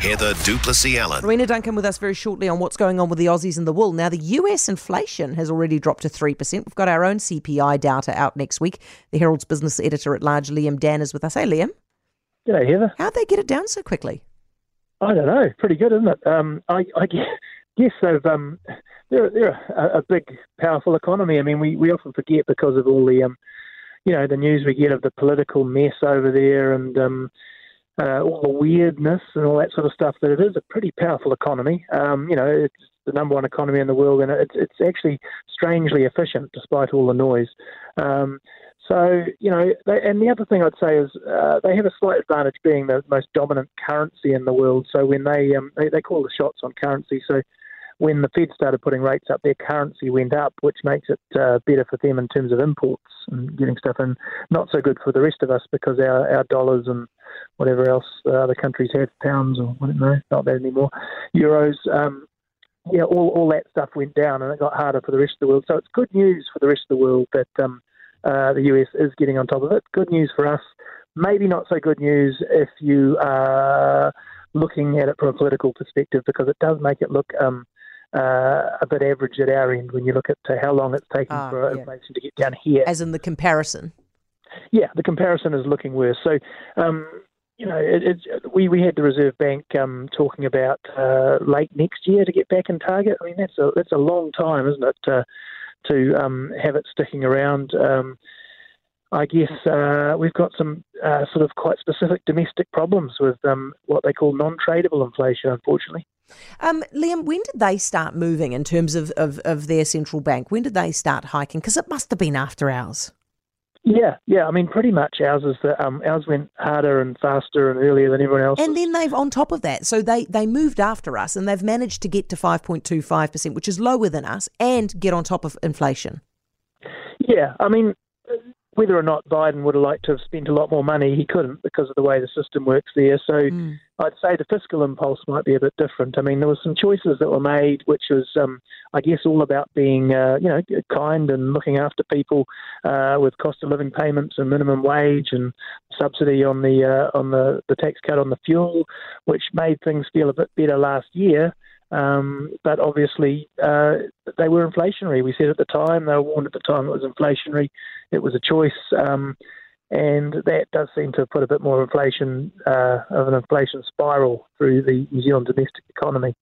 Heather du Plessis-Allan. Rowena Duncan with us very shortly on what's going on with the Aussies and the wool. Now, the US inflation has already dropped to 3%. We've got our own CPI data out next week. The Herald's business editor at large, Liam Dann, is with us. Hey, Liam. G'day, Heather. How'd they get it down so quickly? I don't know. Pretty good, isn't it? Um, I, I guess they've um, they're they're a, a, big, powerful economy. I mean, we, we often forget because of all the um, you know the news we get of the political mess over there and um, uh, all the weirdness and all that sort of stuff. That it is a pretty powerful economy. Um, you know, it's the number one economy in the world, and it's it's actually strangely efficient despite all the noise. Um, so you know, they, and the other thing I'd say is uh, they have a slight advantage being the most dominant currency in the world. So when they um, they, they call the shots on currency, so when the Fed started putting rates up, their currency went up, which makes it uh, better for them in terms of imports and getting stuff in. Not so good for the rest of us because our, our dollars and whatever else uh, other countries have, pounds or what know, not that anymore, euros. Um, yeah, all, all that stuff went down and it got harder for the rest of the world. So it's good news for the rest of the world that um, uh, the US is getting on top of it. Good news for us. Maybe not so good news if you are looking at it from a political perspective because it does make it look um, uh, a bit average at our end when you look at how long it's taken ah, for yeah. inflation to get down here. As in the comparison. Yeah, the comparison is looking worse. So, um, you know, it, it's we we had the Reserve Bank um, talking about uh, late next year to get back in target. I mean, that's a that's a long time, isn't it? To to um, have it sticking around. Um, I guess uh, we've got some uh, sort of quite specific domestic problems with um, what they call non-tradable inflation, unfortunately. Um, Liam, when did they start moving in terms of, of, of their central bank? When did they start hiking? Because it must have been after ours. Yeah, yeah. I mean, pretty much ours is that um, ours went harder and faster and earlier than everyone else. And then they've on top of that, so they they moved after us, and they've managed to get to five point two five percent, which is lower than us, and get on top of inflation. Yeah, I mean, whether or not Biden would have liked to have spent a lot more money, he couldn't because of the way the system works there. So mm. I'd say the fiscal impulse might be a bit different. I mean, there were some choices that were made, which was, um, I guess, all about being, uh, you know, kind and looking after people uh, with cost of living payments and minimum wage and subsidy on the uh, on the, the tax cut on the fuel, which made things feel a bit better last year. Um, but obviously, uh, they were inflationary. We said at the time, they were warned at the time it was inflationary. It was a choice. Um, and that does seem to have put a bit more inflation, uh, of an inflation spiral through the New Zealand domestic economy.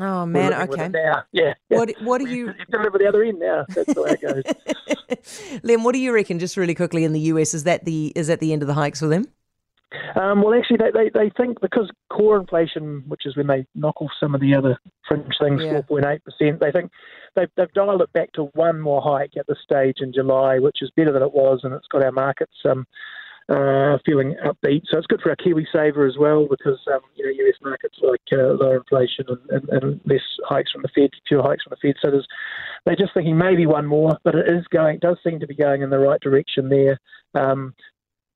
Oh man, okay. Now. Yeah, yeah. What what do you you deliver the other end now? That's the way it goes. Liam, what do you reckon? Just really quickly in the US, is that the is that the end of the hikes for them? Um, well, actually, they, they, they think because core inflation, which is when they knock off some of the other fringe things, four point eight percent, they think they've, they've dialed it back to one more hike at this stage in July, which is better than it was, and it's got our markets um, uh, feeling upbeat. So it's good for our KiwiSaver as well because um, you know US markets like uh, lower inflation and, and, and, less hikes from the Fed, fewer hikes from the Fed. So there's, they're just thinking maybe one more, but it is going, does seem to be going in the right direction there. Um,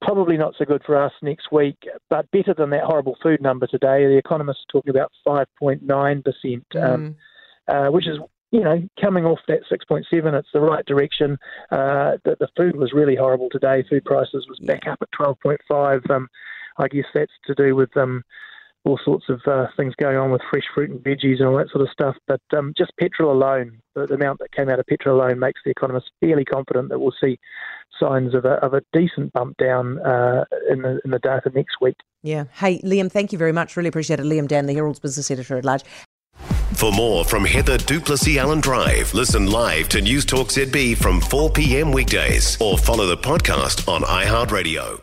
Probably not so good for us next week, but better than that horrible food number today. The economists are talking about 5.9%, um, mm. uh, which is you know, coming off that 6.7, it's the right direction. Uh, the, the, food was really horrible today. Food prices was back up at 12.5. Um, I guess that's to do with um, all sorts of uh, things going on with fresh fruit and veggies and all that sort of stuff. But um, just petrol alone, the, the, amount that came out of petrol alone makes the economists fairly confident that we'll see signs of a, of a decent bump down uh, in, the, in the data next week. Yeah. Hey, Liam, thank you very much. Really appreciate it. Liam Dann, the Herald's business editor at large. For more from Heather du Plessis-Allan Drive, listen live to Newstalk ZB from 4 p.m. weekdays or follow the podcast on iHeartRadio.